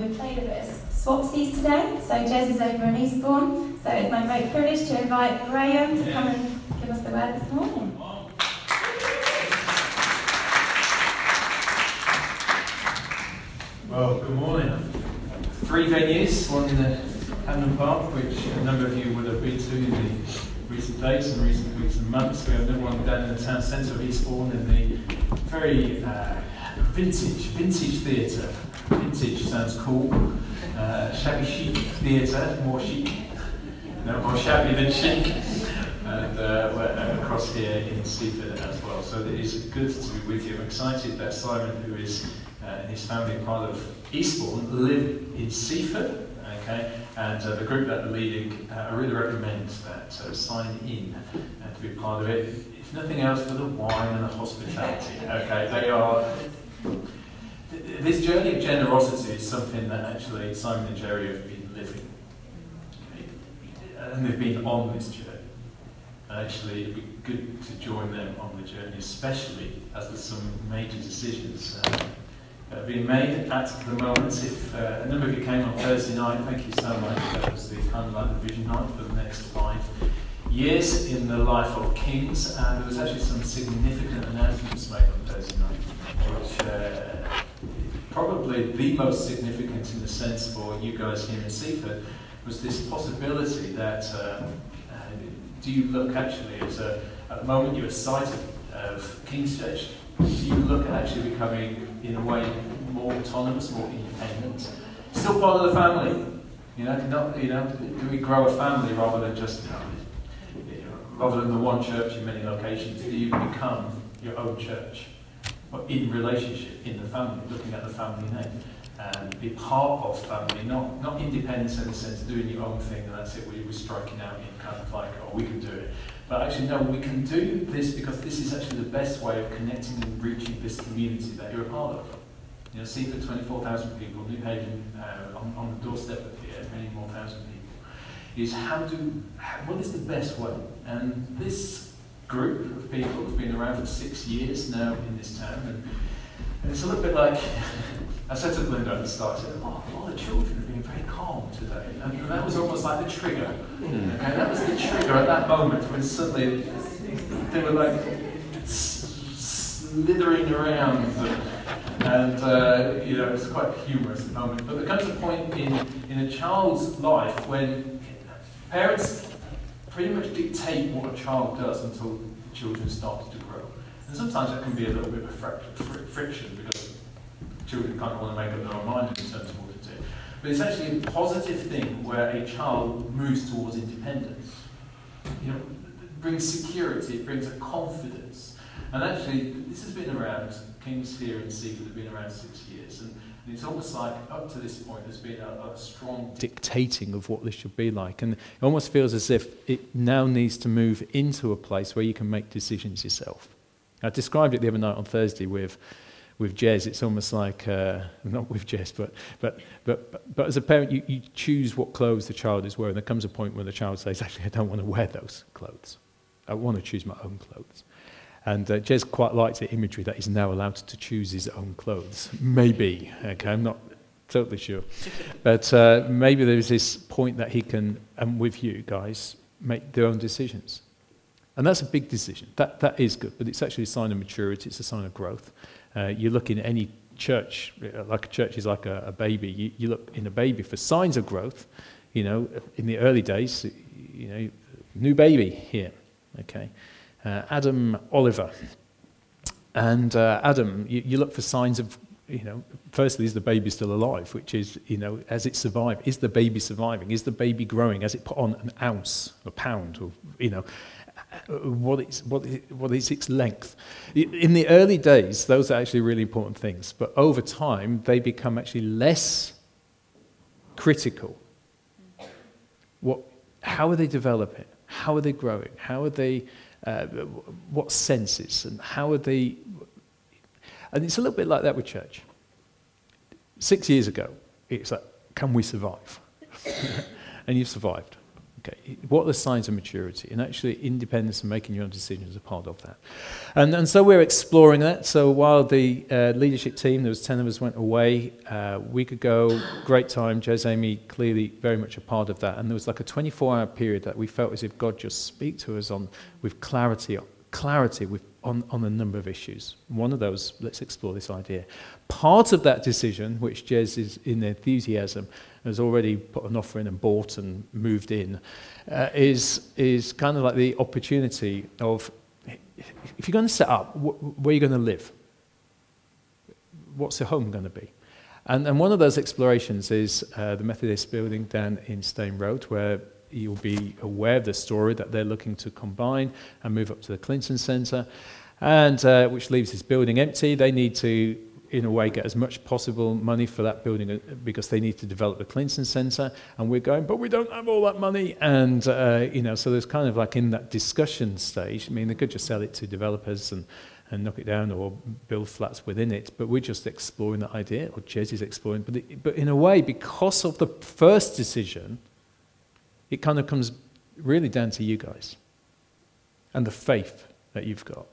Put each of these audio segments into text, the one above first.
we've played a bit of swapsies today. So Jez is over in Eastbourne. So it's my great privilege to invite Graham to come and give us the word this morning. Well, good morning. Three venues, one in the Hampden Park, which a number of you would have been to in the recent days and recent weeks and months. We have another one down in the town centre of Eastbourne in the very uh, vintage, vintage theatre. Vintage sounds cool. Uh, shabby chic theatre, more chic. No, more shabby than chic. And uh, we're across here in Seaford as well. So it is good to be with you. I'm excited that Simon, who is uh, and his family, part of Eastbourne, live in Seaford. Okay, and uh, the group that they're leading, uh, I really recommend that uh, sign in uh, to be part of it. If nothing else, for the wine and the hospitality. Okay, they are. This journey of generosity is something that actually Simon and Jerry have been living, and they've been on this journey. And actually, it'd be good to join them on the journey, especially as there's some major decisions. Uh, uh, being made at the moment. If uh, a number of you came on Thursday night, thank you so much. That was the kind of like the vision night for the next five years in the life of kings, and there was actually some significant announcements made on Thursday night, which uh, probably the most significant in the sense for you guys here in Seaford was this possibility that um, uh, do you look actually as a, at the moment you're a site of, of King's Church, do you look at actually becoming in a way more autonomous, more independent. Still part of the family. You know, not, you know, do we grow a family rather than just, you know, rather than the one church in many locations, do you become your own church? In relationship, in the family, looking at the family name. And be part of family, not, not independence in the sense of doing your own thing and that's it, we, we're striking out in kind of like, oh, we can do it. But actually, no, we can do this because this is actually the best way of connecting and reaching this community that you're a part of. You know, Seaford 24,000 people, Newhaven uh, on, on the doorstep of here, many more thousand people, is how do, what is the best way? And this group of people who've been around for six years now in this town, and, and it's a little bit like, I said to Linda at the start, I said, oh, all the children have been very calm today. And that was almost like the trigger. Hmm. Okay, that was the trigger at that moment when suddenly they were like slithering around. And, uh, you know, it's quite humorous at the moment. But there comes a point in, in a child's life when parents pretty much dictate what a child does until the children start to grow. And sometimes that can be a little bit of friction because children kind of want to make up their own mind in terms of what to do. But it's actually a positive thing where a child moves towards independence. You know, it brings security, it brings a confidence. And actually, this has been around, Kings here in Seaford have been around six years. And it's almost like, up to this point, there's been a, a, strong dictating of what this should be like. And it almost feels as if it now needs to move into a place where you can make decisions yourself. I described it the other night on Thursday with with Jez, it's almost like, uh, not with Jez, but, but, but, but as a parent, you, you choose what clothes the child is wearing. There comes a point where the child says, actually, I don't want to wear those clothes. I want to choose my own clothes. And uh, Jez quite likes the imagery that he's now allowed to choose his own clothes. Maybe, okay, I'm not totally sure. But uh, maybe there's this point that he can, and with you guys, make their own decisions. And that's a big decision. That, that is good, but it's actually a sign of maturity, it's a sign of growth. Uh, you look in any church, uh, like a church is like a, a baby. You, you, look in a baby for signs of growth. You know, in the early days, you know, new baby here. Okay, uh, Adam Oliver, and uh, Adam, you, you look for signs of you know, firstly, is the baby still alive? Which is, you know, as it survived, is the baby surviving? Is the baby growing? Has it put on an ounce, a pound, or, you know, what is, what, is, what is its length. In the early days, those are actually really important things, but over time, they become actually less critical. What, how are they developing? How are they growing? How are they, uh, what senses, and how are they? And it's a little bit like that with church. Six years ago, it's like, can we survive? and you've survived Okay, what are the signs of maturity? And actually, independence and making your own decisions are part of that. And, and so we're exploring that. So while the uh, leadership team, there was 10 of us, went away uh, a week ago, great time. Jez Amy clearly very much a part of that. And there was like a 24 hour period that we felt as if God just speak to us on with clarity, clarity with, on, on a number of issues. One of those, let's explore this idea. Part of that decision, which Jez is in enthusiasm, has already put an offer in and bought and moved in, uh, is, is kind of like the opportunity of if you're going to set up, wh- where are you going to live? What's your home going to be? And, and one of those explorations is uh, the Methodist building down in Steyne Road, where you'll be aware of the story that they're looking to combine and move up to the Clinton Centre, and uh, which leaves this building empty. They need to in a way, get as much possible money for that building uh, because they need to develop the Clinton Center. And we're going, but we don't have all that money. And, uh, you know, so there's kind of like in that discussion stage, I mean, they could just sell it to developers and, and knock it down or build flats within it. But we're just exploring that idea, or Jez is exploring. But, it, but in a way, because of the first decision, it kind of comes really down to you guys and the faith that you've got.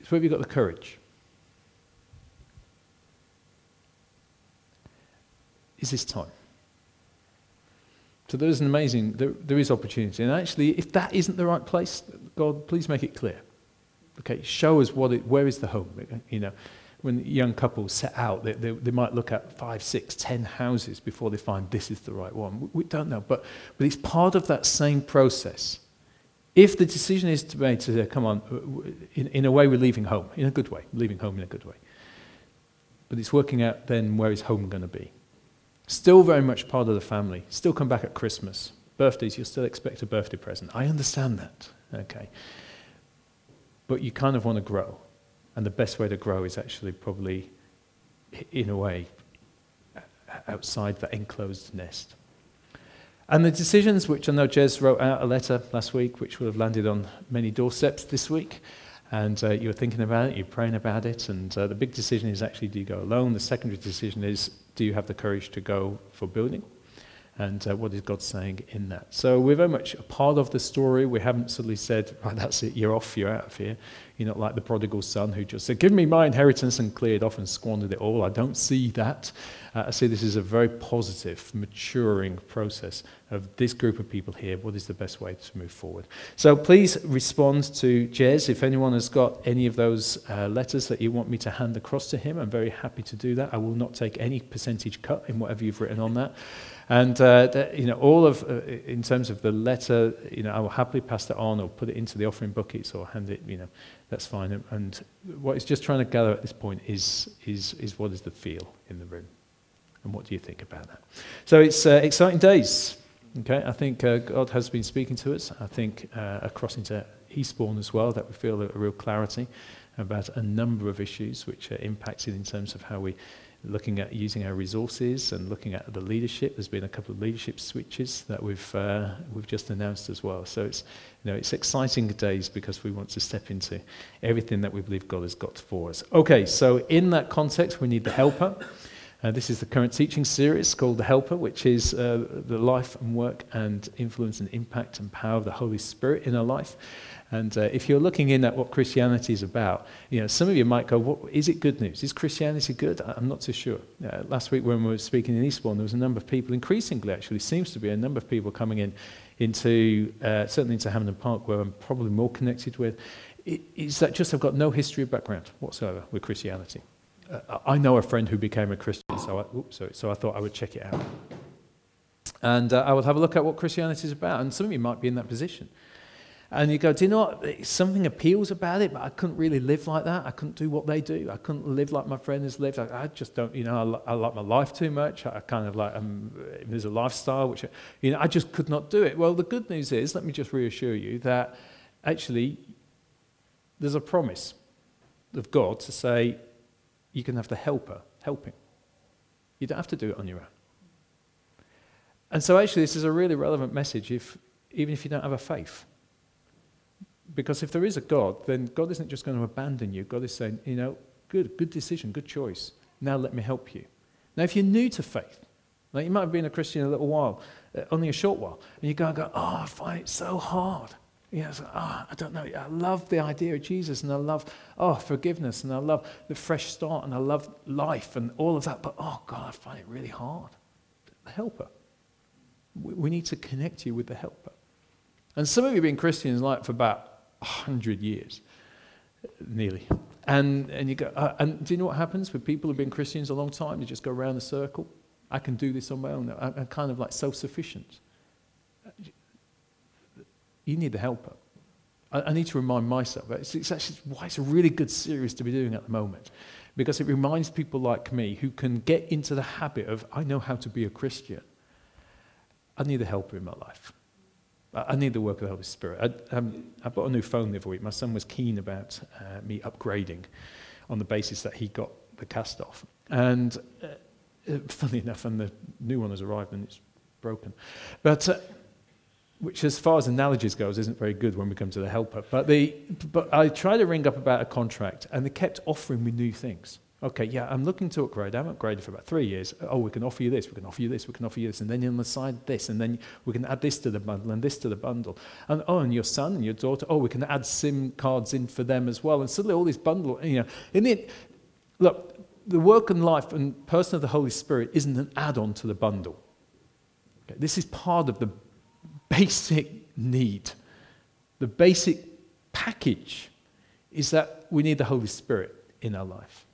It's where have you got the courage? Is this time? So there is an amazing, there, there is opportunity. And actually, if that isn't the right place, God, please make it clear. Okay, show us what it, where is the home? You know, when young couples set out, they, they, they, might look at five, six, ten houses before they find this is the right one. We, we don't know, but, but it's part of that same process. If the decision is to be to come on, in, in a way we're leaving home, in a good way, leaving home in a good way. But it's working out then where is home going to be. Still very much part of the family. Still come back at Christmas. Birthdays, you'll still expect a birthday present. I understand that. Okay. But you kind of want to grow. And the best way to grow is actually probably, in a way, outside the enclosed nest. And the decisions, which I know Jez wrote out a letter last week, which will have landed on many doorsteps this week. And uh, you were thinking about it, you're praying about it. And uh, the big decision is actually do you go alone? The secondary decision is do you have the courage to go for building? And uh, what is God saying in that? So we're very much a part of the story. We haven't suddenly said, right, that's it, you're off, you're out of here. You're not like the prodigal son who just said, give me my inheritance and cleared off and squandered it all. I don't see that. Uh, I see this is a very positive, maturing process of this group of people here. What is the best way to move forward? So please respond to Jez. If anyone has got any of those uh, letters that you want me to hand across to him, I'm very happy to do that. I will not take any percentage cut in whatever you've written on that. And uh, that, you know, all of, uh, in terms of the letter, you know, I will happily pass that on or put it into the offering buckets or hand it, you know, that's fine. And what it's just trying to gather at this point is, is, is what is the feel in the room. And what do you think about that? So it's uh, exciting days. Okay, I think uh, God has been speaking to us. I think uh, across into Eastbourne as well, that we feel a, a, real clarity about a number of issues which are impacted in terms of how we looking at using our resources and looking at the leadership. There's been a couple of leadership switches that we've uh, we've just announced as well. So it's you know it's exciting days because we want to step into everything that we believe God has got for us. Okay, so in that context, we need the helper. Uh, this is the current teaching series called The Helper, which is uh, the life and work and influence and impact and power of the Holy Spirit in our life. And uh, if you're looking in at what Christianity is about, you know, some of you might go, what, is it good news? Is Christianity good? I'm not too sure. Uh, last week when we were speaking in Eastbourne, there was a number of people, increasingly actually, seems to be a number of people coming in into, uh, certainly into Hampden Park, where I'm probably more connected with, is that just have got no history of background whatsoever with Christianity uh, I know a friend who became a Christian, so I, oops, sorry, so I thought I would check it out. And uh, I will have a look at what Christianity is about. And some of you might be in that position. And you go, do you know what? Something appeals about it, but I couldn't really live like that. I couldn't do what they do. I couldn't live like my friend has lived. I, I just don't, you know, I, I, like my life too much. I kind of like, um, there's a lifestyle which, you know, I just could not do it. Well, the good news is, let me just reassure you that actually there's a promise of God to say, you can have the helper helping. You don't have to do it on your own. And so, actually, this is a really relevant message, if, even if you don't have a faith. Because if there is a God, then God isn't just going to abandon you. God is saying, you know, good, good decision, good choice. Now let me help you. Now, if you're new to faith, like you might have been a Christian a little while, uh, only a short while, and you go and go, oh, I find it so hard. You know, like, oh, I don't know. I love the idea of Jesus, and I love, oh, forgiveness, and I love the fresh start, and I love life, and all of that. But, oh, God, I find it really hard. The helper. We need to connect you with the helper. And some of you have been Christians like for about 100 years, nearly. And, and you go, uh, and do you know what happens with people who've been Christians a long time? They just go around the circle. I can do this on my own. I, am kind of like self sufficient. You need the helper. I, I, need to remind myself. It's, it's actually why it's a really good series to be doing at the moment. Because it reminds people like me who can get into the habit of, I know how to be a Christian. I need a helper in my life. I need the work of the Holy Spirit. I, um, I bought a new phone the other week. My son was keen about uh, me upgrading on the basis that he got the cast off. And uh, uh, funny enough, and the new one has arrived and it's broken. But, uh, which, as far as analogies goes, isn't very good when we come to the helper. But, the, but I tried to ring up about a contract, and they kept offering me new things. Okay, yeah, I'm looking to upgrade. I haven't upgraded for about three years. Oh, we can offer you this, we can offer you this, we can offer you this, and then on the side this, and then we can add this to the bundle and this to the bundle. And oh, and your son and your daughter, oh, we can add SIM cards in for them as well. And suddenly all these bundle, you know, in the look, the work and life and person of the Holy Spirit isn't an add-on to the bundle. Okay, this is part of the basic need. The basic package is that we need the Holy Spirit in our life.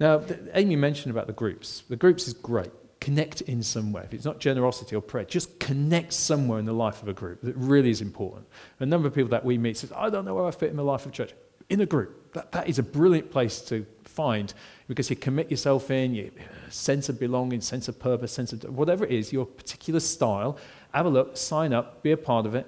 Now, Amy mentioned about the groups. The groups is great. Connect in some way. If it's not generosity or prayer, just connect somewhere in the life of a group. that really is important. A number of people that we meet says, I don't know where I fit in the life of church. In a group. That, that is a brilliant place to find because you commit yourself in, you uh, sense of belonging, sense of purpose, sense of whatever it is, your particular style. Have a look, sign up, be a part of it.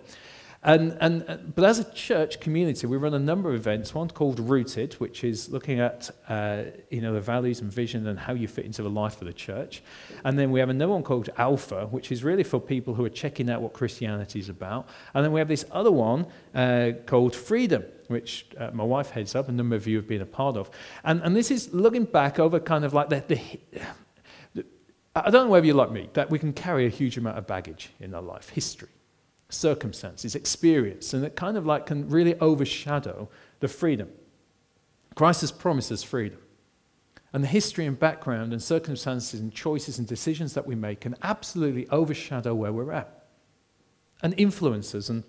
And, and, but as a church community, we run a number of events. One called Rooted, which is looking at uh, you know, the values and vision and how you fit into the life of the church. And then we have another one called Alpha, which is really for people who are checking out what Christianity is about. And then we have this other one uh, called Freedom, which uh, my wife heads up, a number of you have been a part of. And, and this is looking back over kind of like the, the, I don't know whether you're like me, that we can carry a huge amount of baggage in our life, history circumstances, experience, and it kind of like can really overshadow the freedom. Christ has promised us freedom. And the history and background and circumstances and choices and decisions that we make can absolutely overshadow where we're at and influence us. And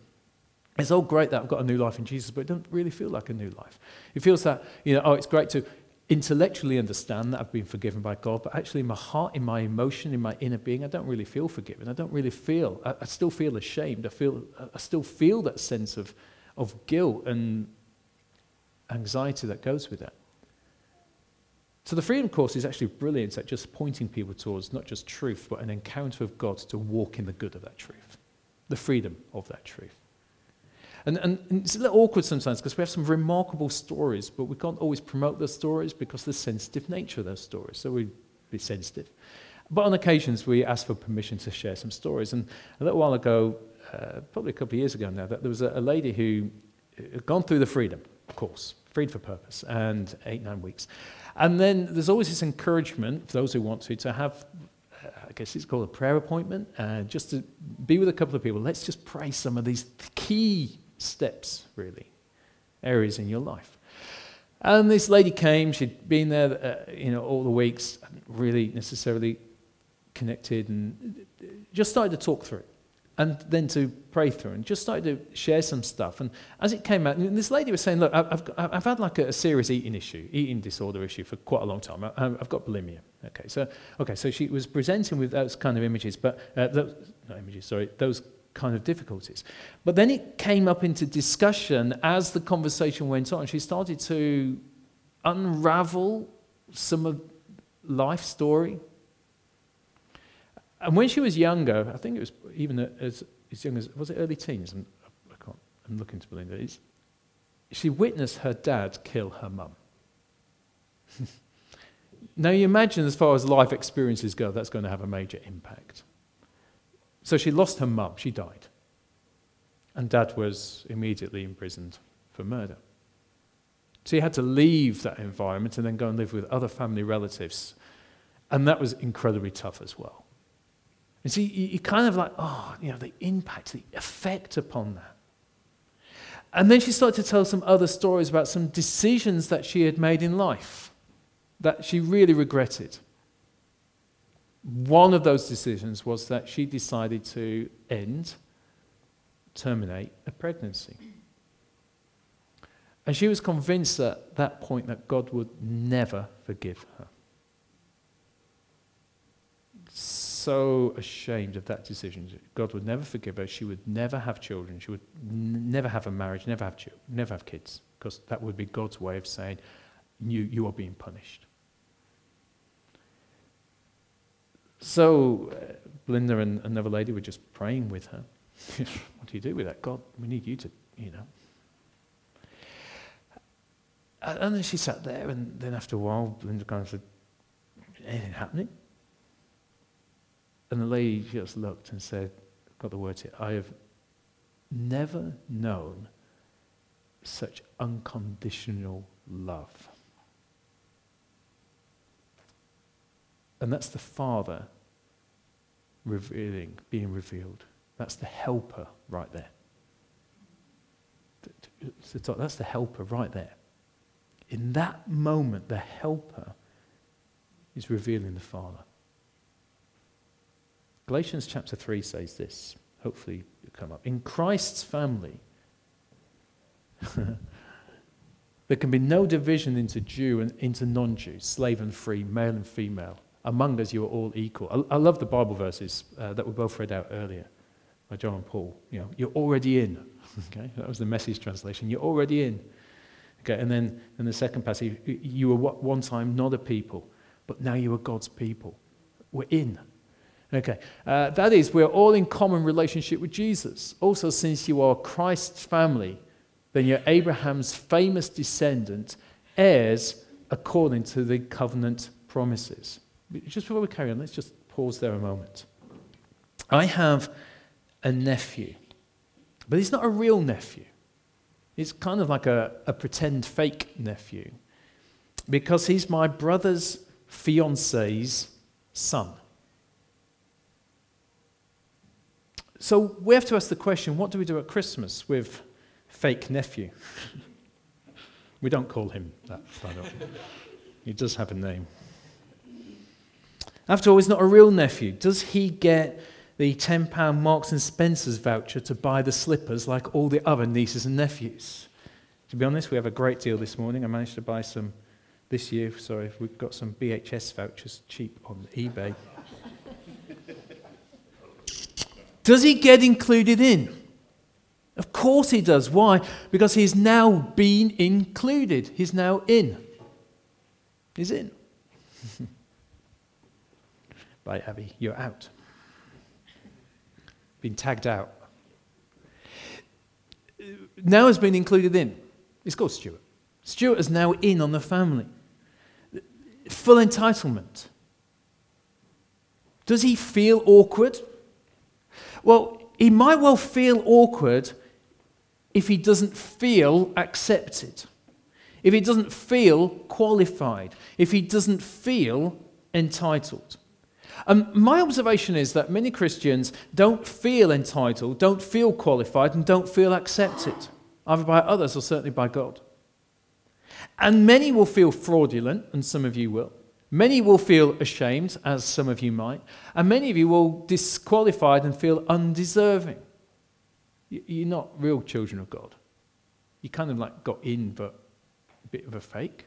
it's all great that I've got a new life in Jesus, but it doesn't really feel like a new life. It feels that, you know, oh, it's great to intellectually understand that I've been forgiven by God, but actually in my heart, in my emotion, in my inner being, I don't really feel forgiven. I don't really feel, I, I still feel ashamed. I, feel, I still feel that sense of, of guilt and anxiety that goes with that. So the freedom course is actually brilliant at just pointing people towards not just truth, but an encounter of God to walk in the good of that truth, the freedom of that truth. And, and, and it's a little awkward sometimes because we have some remarkable stories, but we can't always promote those stories because of the sensitive nature of those stories. So we be sensitive. But on occasions, we ask for permission to share some stories. And a little while ago, uh, probably a couple of years ago now, that there was a, a lady who had gone through the freedom of course, freed for purpose, and eight, nine weeks. And then there's always this encouragement for those who want to, to have uh, I guess it's called a prayer appointment, uh, just to be with a couple of people. Let's just pray some of these key steps, really, areas in your life. And this lady came, she'd been there, uh, you know, all the weeks, really necessarily connected, and just started to talk through it. And then to pray through, and just started to share some stuff. And as it came out, this lady was saying, Look, I've, I've had like a, serious eating issue, eating disorder issue for quite a long time. I, have got bulimia. Okay, so, okay, so she was presenting with those kind of images, but, uh, those, not images, sorry, those kind of difficulties. But then it came up into discussion as the conversation went on. She started to unravel some of life story. And when she was younger, I think it was even as, as young as, was it early teens? I'm, I can't, I'm looking to believe it. she witnessed her dad kill her mum. now you imagine as far as life experiences go, that's going to have a major impact. So she lost her mum, she died. And dad was immediately imprisoned for murder. So he had to leave that environment and then go and live with other family relatives. And that was incredibly tough as well. And see, you, you kind of like, oh, you know, the impact, the effect upon that. And then she started to tell some other stories about some decisions that she had made in life that she really regretted. One of those decisions was that she decided to end, terminate a pregnancy. And she was convinced at that point that God would never forgive her. So ashamed of that decision. God would never forgive her. She would never have children. She would n- never have a marriage, never have, children, never have kids. Because that would be God's way of saying, you, you are being punished. So uh, Belinda and another lady were just praying with her. what do you do with that? God, we need you to, you know. And then she sat there, and then after a while, Belinda kind of said, anything happening? And the lady just looked and said, got the words here, I have never known such unconditional love. And that's the Father revealing, being revealed. That's the helper right there. That's the helper right there. In that moment, the helper is revealing the Father. Galatians chapter 3 says this. Hopefully, it'll come up. In Christ's family, there can be no division into Jew and into non Jew, slave and free, male and female among us you are all equal. I, I love the Bible verses uh, that we both read out earlier by John and Paul. You know, you're already in. okay, that was the message translation. You're already in. Okay, and then in the second passage, you were one time not a people, but now you are God's people. We're in. Okay, uh, that is, we're all in common relationship with Jesus. Also, since you are Christ's family, then you're Abraham's famous descendant, heirs according to the covenant promises. Just before we carry on, let's just pause there a moment. I have a nephew, but he's not a real nephew. He's kind of like a, a pretend fake nephew because he's my brother's fiance's son. So we have to ask the question what do we do at Christmas with fake nephew? we don't call him that, by the way. He does have a name. After all, he's not a real nephew. Does he get the £10 Marks and Spencer's voucher to buy the slippers like all the other nieces and nephews? To be honest, we have a great deal this morning. I managed to buy some this year. Sorry, we've got some BHS vouchers cheap on eBay. does he get included in? Of course he does. Why? Because he's now been included. He's now in. He's in. by Abby. You're out. Been tagged out. Now has been included in. It's called Stuart. Stuart is now in on the family. Full entitlement. Does he feel awkward? Well, he might well feel awkward if he doesn't feel accepted, if he doesn't feel qualified, if he doesn't feel entitled. And my observation is that many Christians don't feel entitled, don't feel qualified, and don't feel accepted, either by others or certainly by God. And many will feel fraudulent, and some of you will. Many will feel ashamed, as some of you might. And many of you will disqualified and feel undeserving. You're not real children of God. You kind of like got in, but a bit of a fake.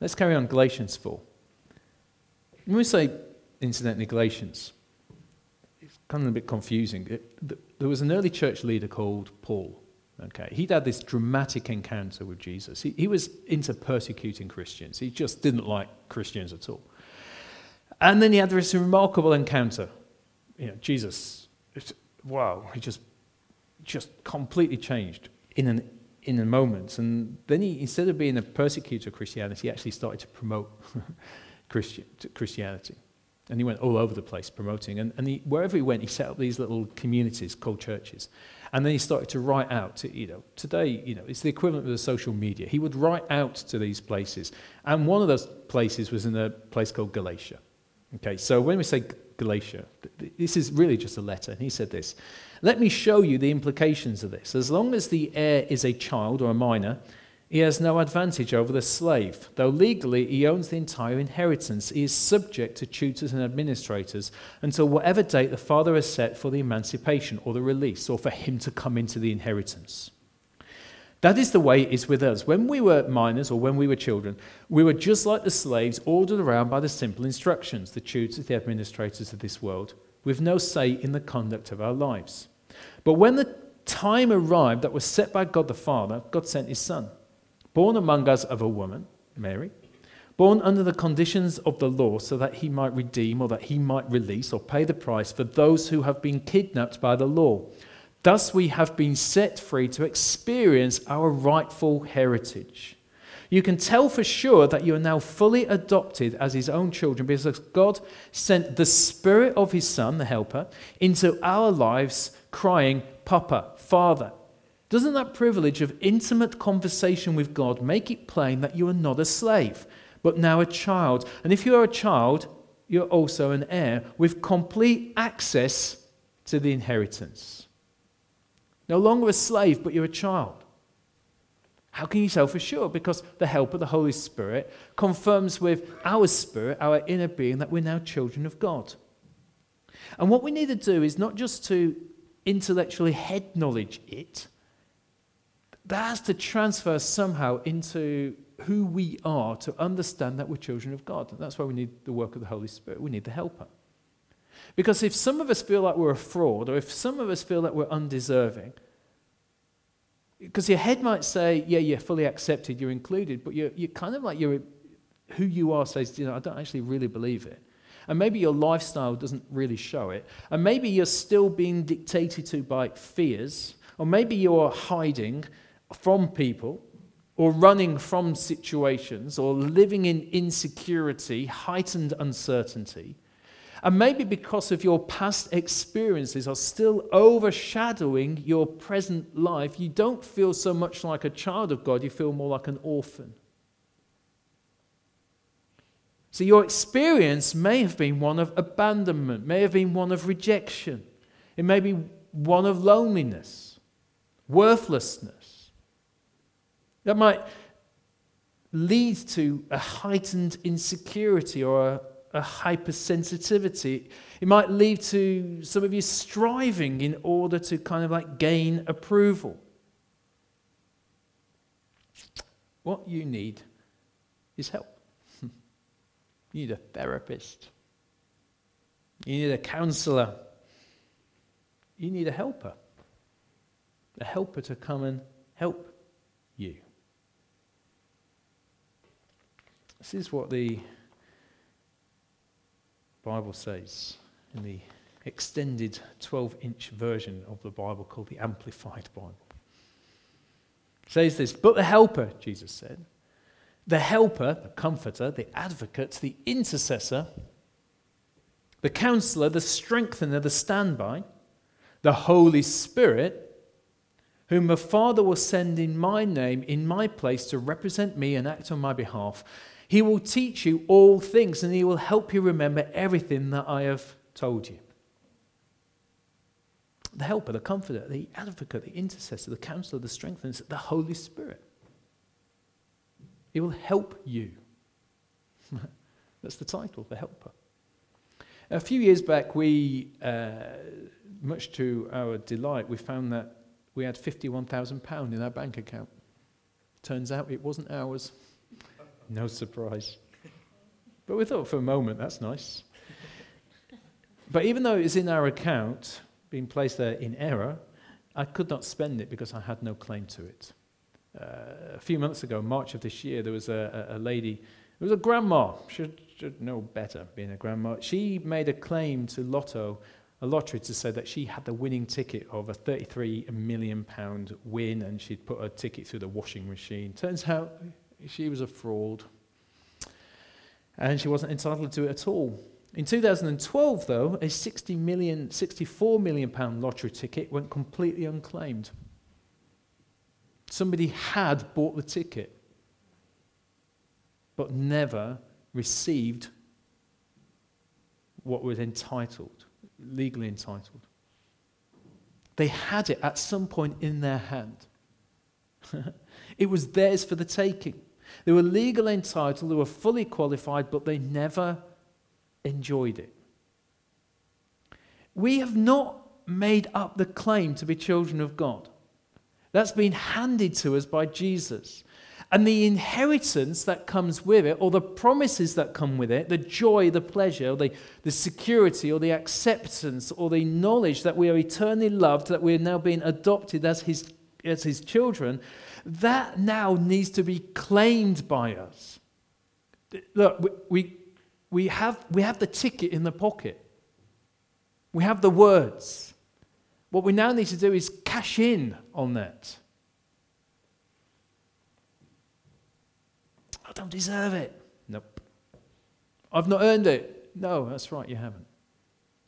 Let's carry on Galatians 4. When we say incidentally Galatians, it's kind of a bit confusing. It, there was an early church leader called Paul. Okay, he'd had this dramatic encounter with Jesus. He, he was into persecuting Christians. He just didn't like Christians at all. And then he had this remarkable encounter. You know, Jesus, wow, he just, just completely changed in an in a moment. And then he, instead of being a persecutor of Christianity, he actually started to promote Christian, Christianity. And he went all over the place promoting. And, and he, wherever he went, he set up these little communities called churches. And then he started to write out to, you know, today, you know, it's the equivalent of the social media. He would write out to these places. And one of those places was in a place called Galatia. Okay, so when we say Galatia, this is really just a letter. And he said this Let me show you the implications of this. As long as the heir is a child or a minor, he has no advantage over the slave. Though legally he owns the entire inheritance, he is subject to tutors and administrators until whatever date the father has set for the emancipation or the release, or for him to come into the inheritance. That is the way it is with us. When we were minors or when we were children, we were just like the slaves, ordered around by the simple instructions, the tutors, the administrators of this world, with no say in the conduct of our lives. But when the time arrived that was set by God the Father, God sent his Son born among us of a woman, Mary, born under the conditions of the law so that he might redeem or that he might release or pay the price for those who have been kidnapped by the law. Thus we have been set free to experience our rightful heritage. You can tell for sure that you are now fully adopted as his own children because God sent the Spirit of his Son, the Helper, into our lives, crying, Papa, Father. Doesn't that privilege of intimate conversation with God make it plain that you are not a slave, but now a child? And if you are a child, you're also an heir with complete access to the inheritance. No longer a slave, but you're a child. How can you self assure? Because the help of the Holy Spirit confirms with our spirit, our inner being, that we're now children of God. And what we need to do is not just to intellectually head knowledge it, that has to transfer somehow into who we are to understand that we're children of God. And that's why we need the work of the Holy Spirit. We need the helper. Because if some of us feel like we're a fraud, or if some of us feel that we're undeserving, because your head might say, yeah, you're fully accepted, you're included, but you're, you're kind of like you're, who you are says, you know, I don't actually really believe it. And maybe your lifestyle doesn't really show it. And maybe you're still being dictated to by fears, or maybe you're hiding from people or running from situations or living in insecurity, heightened uncertainty. And maybe because of your past experiences are still overshadowing your present life, you don't feel so much like a child of God, you feel more like an orphan. So your experience may have been one of abandonment, may have been one of rejection, it may be one of loneliness, worthlessness. That might lead to a heightened insecurity or a, a hypersensitivity. It might lead to some of you striving in order to kind of like gain approval. What you need is help. you need a therapist. You need a counselor. You need a helper. A helper to come and help you. This is what the Bible says in the extended 12 inch version of the Bible called the Amplified Bible. It says this, but the helper, Jesus said, the helper, the comforter, the advocate, the intercessor, the counselor, the strengthener, the standby, the Holy Spirit, whom the Father will send in my name, in my place, to represent me and act on my behalf. He will teach you all things and he will help you remember everything that I have told you. The helper, the comforter, the advocate, the intercessor, the counselor, the strengthener, the Holy Spirit. He will help you. That's the title, the helper. A few years back, we, uh, much to our delight, we found that we had £51,000 in our bank account. Turns out it wasn't ours. No surprise. But we thought for a moment, that's nice. But even though it was in our account, being placed there in error, I could not spend it because I had no claim to it. Uh, a few months ago, March of this year, there was a, a, a lady, it was a grandma, should, should know better being a grandma. She made a claim to Lotto, a lottery, to say that she had the winning ticket of a 33 million pound win and she'd put a ticket through the washing machine. Turns out she was a fraud. And she wasn't entitled to it at all. In 2012, though, a 60 million, 64 million pound lottery ticket went completely unclaimed. Somebody had bought the ticket, but never received what was entitled, legally entitled. They had it at some point in their hand. it was theirs for the taking. They were legally entitled, they were fully qualified, but they never enjoyed it. We have not made up the claim to be children of God. That's been handed to us by Jesus. And the inheritance that comes with it, or the promises that come with it, the joy, the pleasure, the, the security, or the acceptance, or the knowledge that we are eternally loved, that we are now being adopted as his, as his children, that now needs to be claimed by us. Look, we, we, have, we have the ticket in the pocket, we have the words. What we now need to do is cash in on that. I don't deserve it. Nope. I've not earned it. No, that's right, you haven't.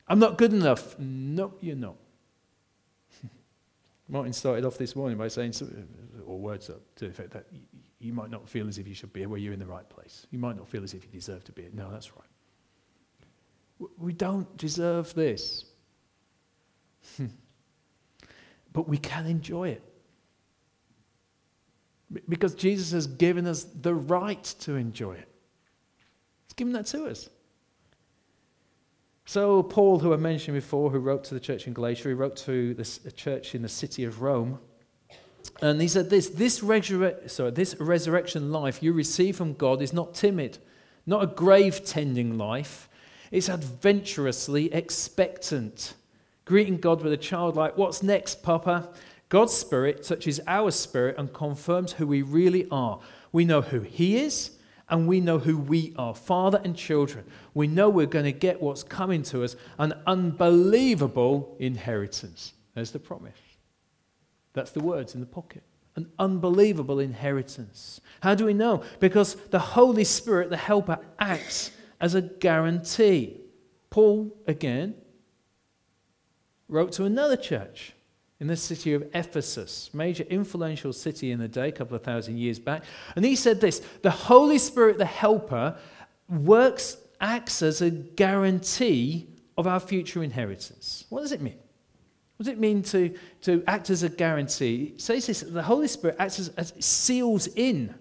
I'm not good enough. Nope, you're not. Martin started off this morning by saying, or words up to the effect that you might not feel as if you should be where you're in the right place. You might not feel as if you deserve to be it. No, that's right. We don't deserve this. but we can enjoy it. Because Jesus has given us the right to enjoy it. He's given that to us. So, Paul, who I mentioned before, who wrote to the church in Galatia, he wrote to the church in the city of Rome. And he said this this, resurre- sorry, this resurrection life you receive from God is not timid, not a grave tending life. It's adventurously expectant. Greeting God with a childlike, What's next, Papa? God's Spirit touches our spirit and confirms who we really are. We know who He is and we know who we are father and children. We know we're going to get what's coming to us an unbelievable inheritance. There's the promise. That's the words in the pocket. An unbelievable inheritance. How do we know? Because the Holy Spirit, the Helper, acts as a guarantee. Paul, again, wrote to another church in the city of Ephesus, major influential city in the day, a couple of thousand years back. And he said this The Holy Spirit, the Helper, works, acts as a guarantee of our future inheritance. What does it mean? What does it mean to, to act as a guarantee? It says this the Holy Spirit acts as, as seals in.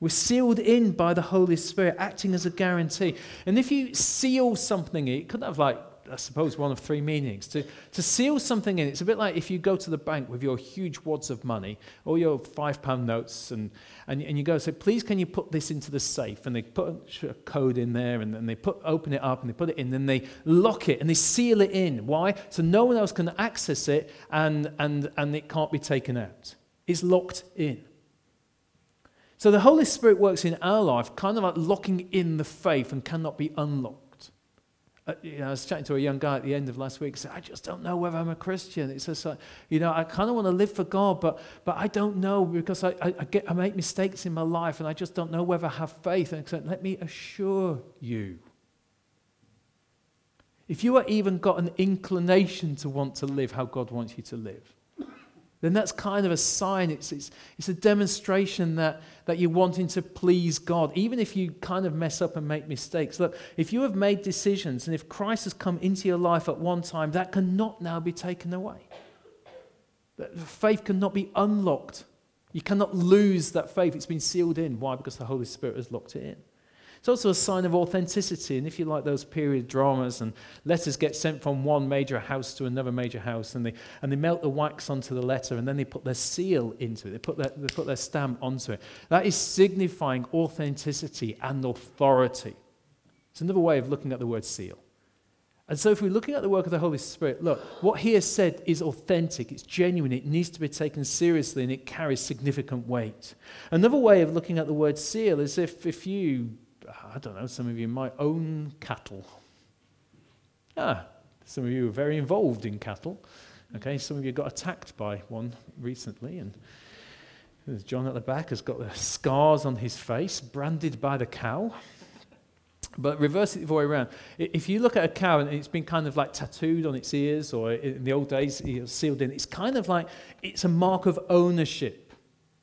We're sealed in by the Holy Spirit, acting as a guarantee. And if you seal something, it could have like I suppose, one of three meanings. To, to seal something in, it's a bit like if you go to the bank with your huge wads of money, all your five pound notes, and, and, and you go, say, please, can you put this into the safe? And they put a code in there, and, and they put, open it up, and they put it in, then they lock it, and they seal it in. Why? So no one else can access it, and, and, and it can't be taken out. It's locked in. So the Holy Spirit works in our life, kind of like locking in the faith and cannot be unlocked. Uh, you know, I was chatting to a young guy at the end of last week. Said, "I just don't know whether I'm a Christian." It's just like, you know, I kind of want to live for God, but but I don't know because I, I, I, get I make mistakes in my life, and I just don't know whether I have faith. And said, "Let me assure you, if you are even got an inclination to want to live how God wants you to live, then that's kind of a sign. It's, it's, it's a demonstration that, that you're wanting to please God, even if you kind of mess up and make mistakes. Look, if you have made decisions and if Christ has come into your life at one time, that cannot now be taken away. That Faith cannot be unlocked. You cannot lose that faith. It's been sealed in. Why? Because the Holy Spirit has locked it in. It's also a sign of authenticity. And if you like those period dramas and letters get sent from one major house to another major house and they, and they melt the wax onto the letter and then they put their seal into it, they put, their, they put their stamp onto it, that is signifying authenticity and authority. It's another way of looking at the word seal. And so, if we're looking at the work of the Holy Spirit, look, what he has said is authentic, it's genuine, it needs to be taken seriously, and it carries significant weight. Another way of looking at the word seal is if, if you I don't know, some of you might own cattle. Ah, some of you are very involved in cattle. Okay, some of you got attacked by one recently, and there's John at the back has got the scars on his face, branded by the cow. But reverse it the way around. If you look at a cow and it's been kind of like tattooed on its ears, or in the old days, it was sealed in, it's kind of like it's a mark of ownership.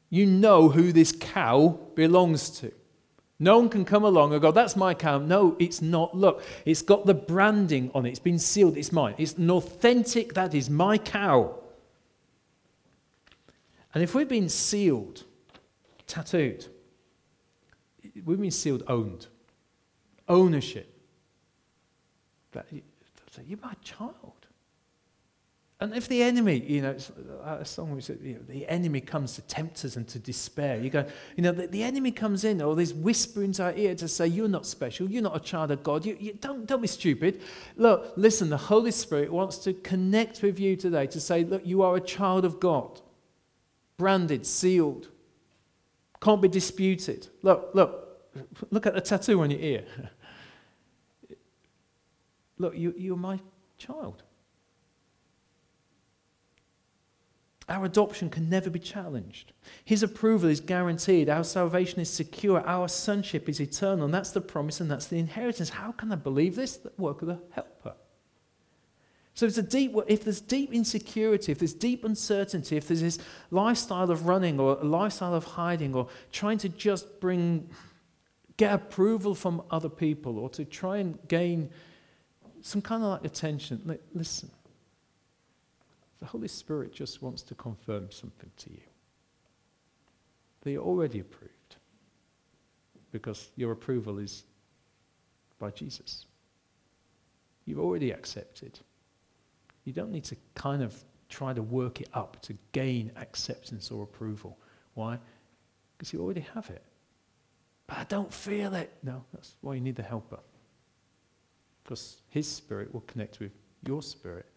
You know who this cow belongs to. No one can come along and go, that's my cow. No, it's not. Look, it's got the branding on it. It's been sealed. It's mine. It's an authentic, that is my cow. And if we've been sealed, tattooed, we've been sealed, owned ownership. That you're my child. And if the enemy, you know, uh, a song said, you know, the enemy comes to tempt us and to despair. You go, you know, the, the enemy comes in, or there's whisper into our ear to say, you're not special, you're not a child of God, you, you, don't, don't be stupid. Look, listen, the Holy Spirit wants to connect with you today to say, look, you are a child of God, branded, sealed, can't be disputed. Look, look, look at the tattoo on your ear. Look, you, you're my child. Our adoption can never be challenged. His approval is guaranteed. Our salvation is secure. Our sonship is eternal. And that's the promise and that's the inheritance. How can I believe this? The work of the helper. So a deep, if there's deep insecurity, if there's deep uncertainty, if there's this lifestyle of running or a lifestyle of hiding or trying to just bring, get approval from other people or to try and gain some kind of like attention. Listen, the Holy Spirit just wants to confirm something to you. That you're already approved because your approval is by Jesus. You've already accepted. You don't need to kind of try to work it up to gain acceptance or approval. Why? Because you already have it. But I don't feel it. No, that's why you need the helper. Because His Spirit will connect with your spirit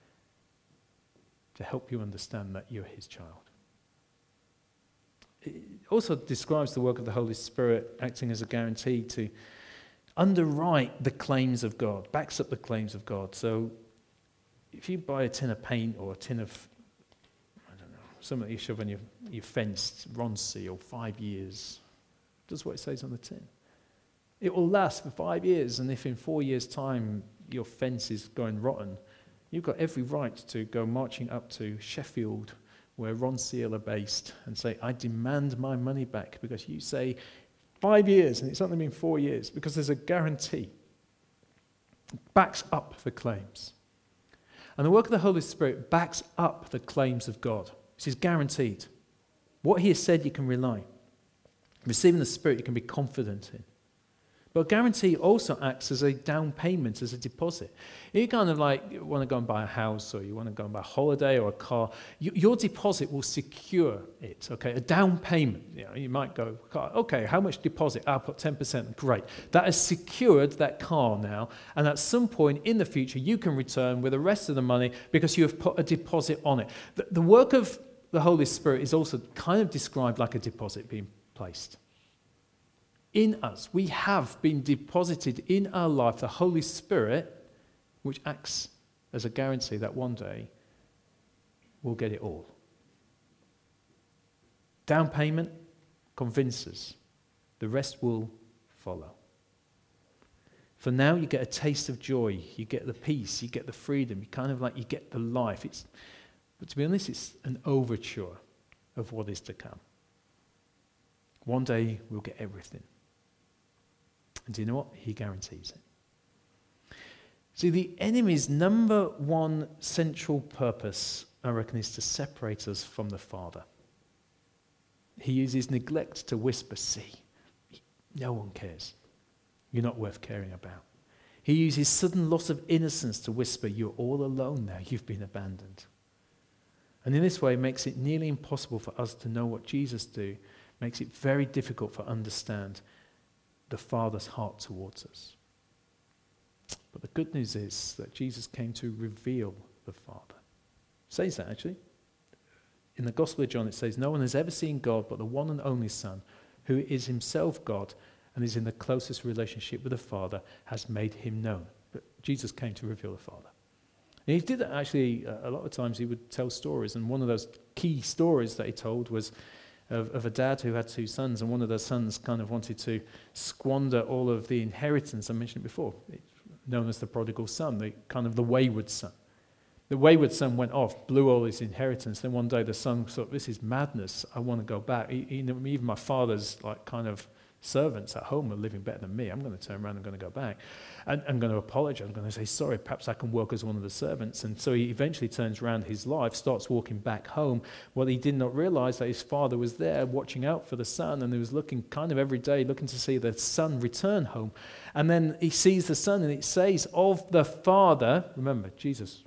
to help you understand that you're His child. It also describes the work of the Holy Spirit acting as a guarantee to underwrite the claims of God, backs up the claims of God. So if you buy a tin of paint or a tin of, I don't know, something you shove on your, your fence, Ronseal, five years, does what it says on the tin. It will last for five years, and if in four years' time your fence is going rotten, you've got every right to go marching up to Sheffield, where Ronseal are based, and say, I demand my money back because you say five years, and it's only been four years, because there's a guarantee. Backs up the claims. And the work of the Holy Spirit backs up the claims of God. This is guaranteed. What He has said, you can rely. Receiving the Spirit, you can be confident in. But guarantee also acts as a down payment, as a deposit. You kind of like want to go and buy a house or you want to go and buy a holiday or a car, you, your deposit will secure it, okay? A down payment. You, know, you might go, okay, how much deposit? I'll put 10%. Great. That has secured that car now. And at some point in the future, you can return with the rest of the money because you have put a deposit on it. The, the work of the Holy Spirit is also kind of described like a deposit being placed in us. We have been deposited in our life the Holy Spirit, which acts as a guarantee that one day we'll get it all. Down payment convinces, the rest will follow. For now, you get a taste of joy, you get the peace, you get the freedom, you kind of like you get the life. It's, but to be honest, it's an overture of what is to come. One day we'll get everything. And do you know what? He guarantees it. See, the enemy's number one central purpose, I reckon, is to separate us from the Father. He uses neglect to whisper, See, no one cares. You're not worth caring about. He uses sudden loss of innocence to whisper, You're all alone now. You've been abandoned. And in this way, makes it nearly impossible for us to know what Jesus do, makes it very difficult for understand the Father's heart towards us. But the good news is that Jesus came to reveal the Father. It says that actually. In the Gospel of John, it says, No one has ever seen God but the one and only Son, who is himself God and is in the closest relationship with the Father, has made him known. But Jesus came to reveal the Father. And he did that actually, a lot of times he would tell stories, and one of those key stories that he told was of, of a dad who had two sons, and one of the sons kind of wanted to squander all of the inheritance. I mentioned before, known as the prodigal son, the kind of the wayward son. The wayward son went off, blew all his inheritance. Then one day the son thought, "This is madness. I want to go back." Even my father's like kind of servants at home are living better than me. I'm going to turn around. I'm going to go back. And I'm going to apologize. I'm going to say, sorry, perhaps I can work as one of the servants. And so he eventually turns around his life, starts walking back home. Well, he did not realize that his father was there watching out for the son and he was looking kind of every day, looking to see the son return home. And then he sees the son and it says, of the father, remember, Jesus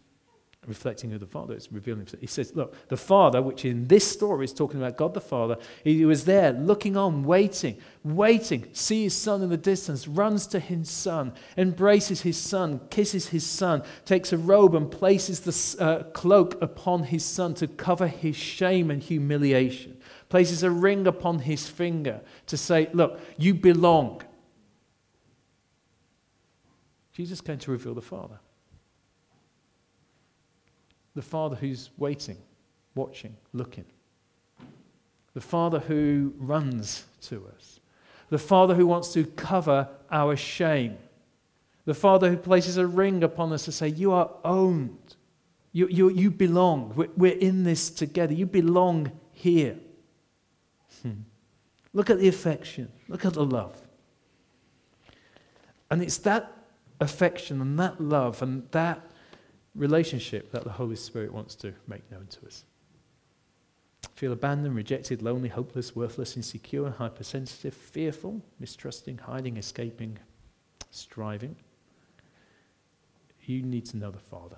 reflecting who the Father is, revealing himself. He says, Look, the Father, which in this story is talking about God the Father, he was there looking on, waiting, waiting, see his son in the distance, runs to his son, embraces his son, kisses his son, takes a robe and places the uh, cloak upon his son to cover his shame and humiliation, places a ring upon his finger to say, Look, you belong. Jesus came to reveal the Father. The Father who's waiting, watching, looking. The Father who runs to us. The Father who wants to cover our shame. The Father who places a ring upon us to say, You are owned. You, you, you belong. We're, we're in this together. You belong here. Hmm. Look at the affection. Look at the love. And it's that affection and that love and that relationship that the Holy Spirit wants to make known to us. Feel abandoned, rejected, lonely, hopeless, worthless, insecure, hypersensitive, fearful, mistrusting, hiding, escaping, striving. You need to know the Father,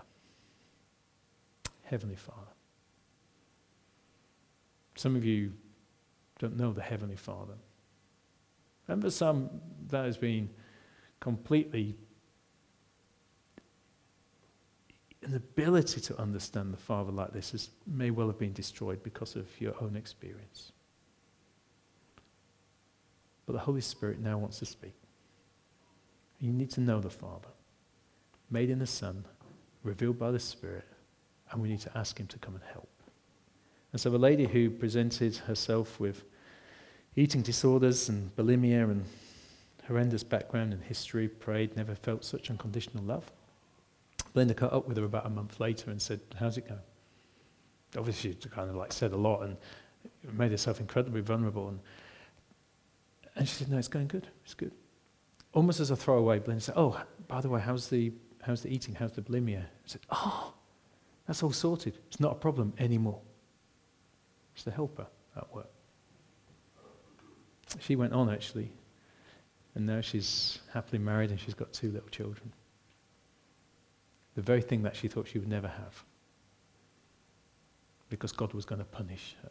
Heavenly Father. Some of you don't know the Heavenly Father. And for some, that has been completely an ability to understand the Father like this may well have been destroyed because of your own experience. But the Holy Spirit now wants to speak. You need to know the Father, made in the Son, revealed by the Spirit, and we need to ask Him to come and help. And so, a lady who presented herself with eating disorders and bulimia and horrendous background and history, prayed, never felt such unconditional love Linda caught up with her about a month later and said, How's it going? Obviously, she kind of like said a lot and made herself incredibly vulnerable. And, and she said, No, it's going good. It's good. Almost as a throwaway, Linda said, Oh, by the way, how's the, how's the eating? How's the bulimia? I said, Oh, that's all sorted. It's not a problem anymore. It's the helper at work. She went on actually, and now she's happily married and she's got two little children the very thing that she thought she would never have. Because God was going to punish her.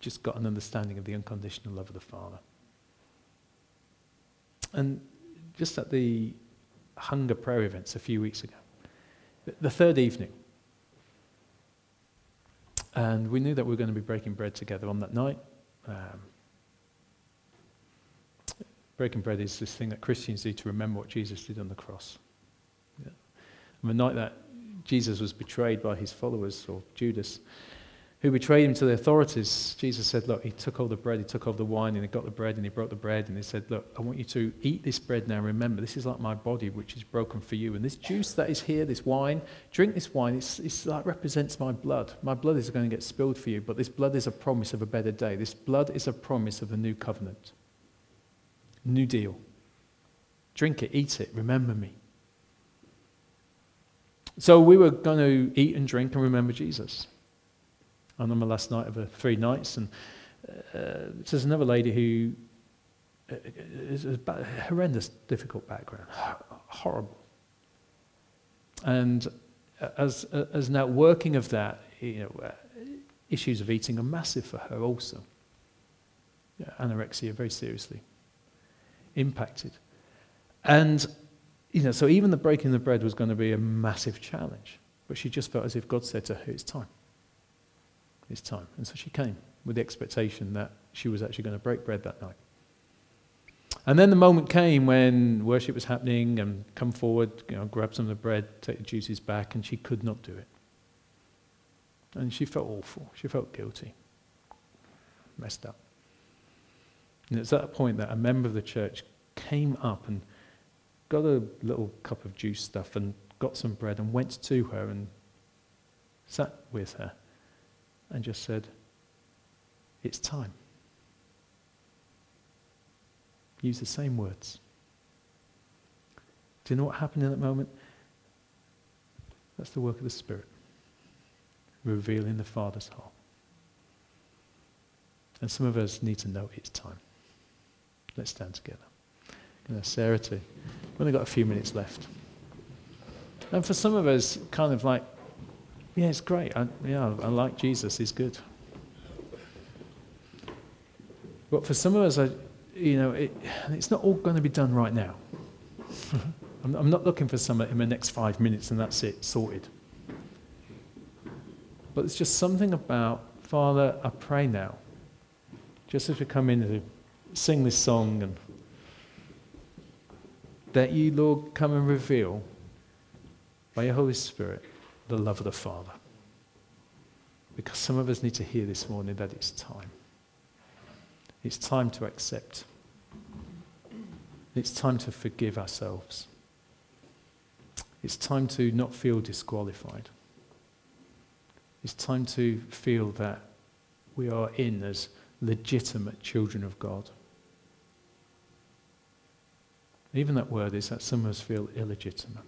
Just got an understanding of the unconditional love of the Father. And just at the hunger prayer events a few weeks ago, the third evening, and we knew that we were going to be breaking bread together on that night. Um, breaking bread is this thing that Christians do to remember what Jesus did on the cross. On the night that Jesus was betrayed by his followers, or Judas, who betrayed him to the authorities, Jesus said, Look, he took all the bread, he took all the wine, and he got the bread, and he broke the bread, and he said, Look, I want you to eat this bread now. Remember, this is like my body, which is broken for you. And this juice that is here, this wine, drink this wine. It's, it's like represents my blood. My blood is going to get spilled for you, but this blood is a promise of a better day. This blood is a promise of a new covenant, new deal. Drink it, eat it, remember me. So we were going to eat and drink and remember Jesus. And on the last night of the three nights, and uh, there's another lady who uh, a horrendous, difficult background, horrible. And as as now working of that, you know, uh, issues of eating are massive for her also. Anorexia very seriously impacted, and you know, so even the breaking of the bread was going to be a massive challenge. But she just felt as if God said to her, It's time. It's time. And so she came with the expectation that she was actually going to break bread that night. And then the moment came when worship was happening and come forward, you know, grab some of the bread, take the juices back, and she could not do it. And she felt awful. She felt guilty. Messed up. And it's at that point that a member of the church came up and got a little cup of juice stuff and got some bread and went to her and sat with her and just said, It's time. Use the same words. Do you know what happened in that moment? That's the work of the Spirit, revealing the Father's heart. And some of us need to know it's time. Let's stand together. Sarah too. We've only got a few minutes left. And for some of us, kind of like, yeah, it's great. I, yeah, I like Jesus. He's good. But for some of us, I, you know, it, it's not all going to be done right now. I'm, I'm not looking for some in the next five minutes and that's it, sorted. But it's just something about, Father, I pray now, just as we come in to sing this song, and that you, Lord, come and reveal by your Holy Spirit the love of the Father. Because some of us need to hear this morning that it's time. It's time to accept. It's time to forgive ourselves. It's time to not feel disqualified. It's time to feel that we are in as legitimate children of God. Even that word is that some of us feel illegitimate.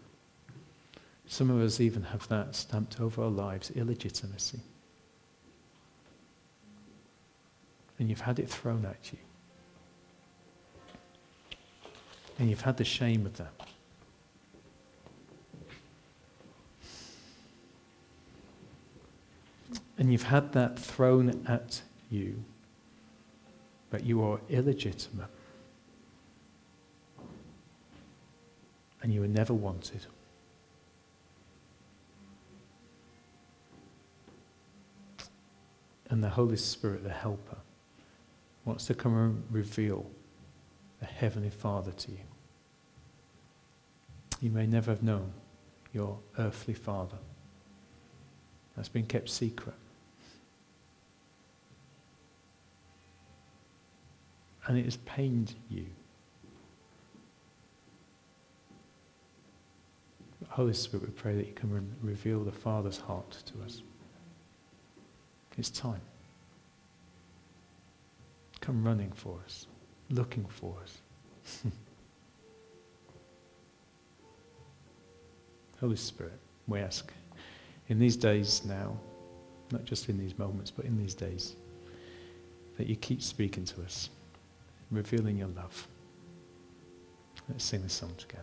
Some of us even have that stamped over our lives illegitimacy. And you've had it thrown at you. And you've had the shame of that. And you've had that thrown at you, but you are illegitimate. And you were never wanted. And the Holy Spirit, the Helper, wants to come and reveal the Heavenly Father to you. You may never have known your earthly Father. That's been kept secret. and it has pained you. Holy Spirit, we pray that you can re- reveal the Father's heart to us. It's time. Come running for us, looking for us. Holy Spirit, we ask in these days now, not just in these moments, but in these days, that you keep speaking to us revealing your love. Let's sing this song together.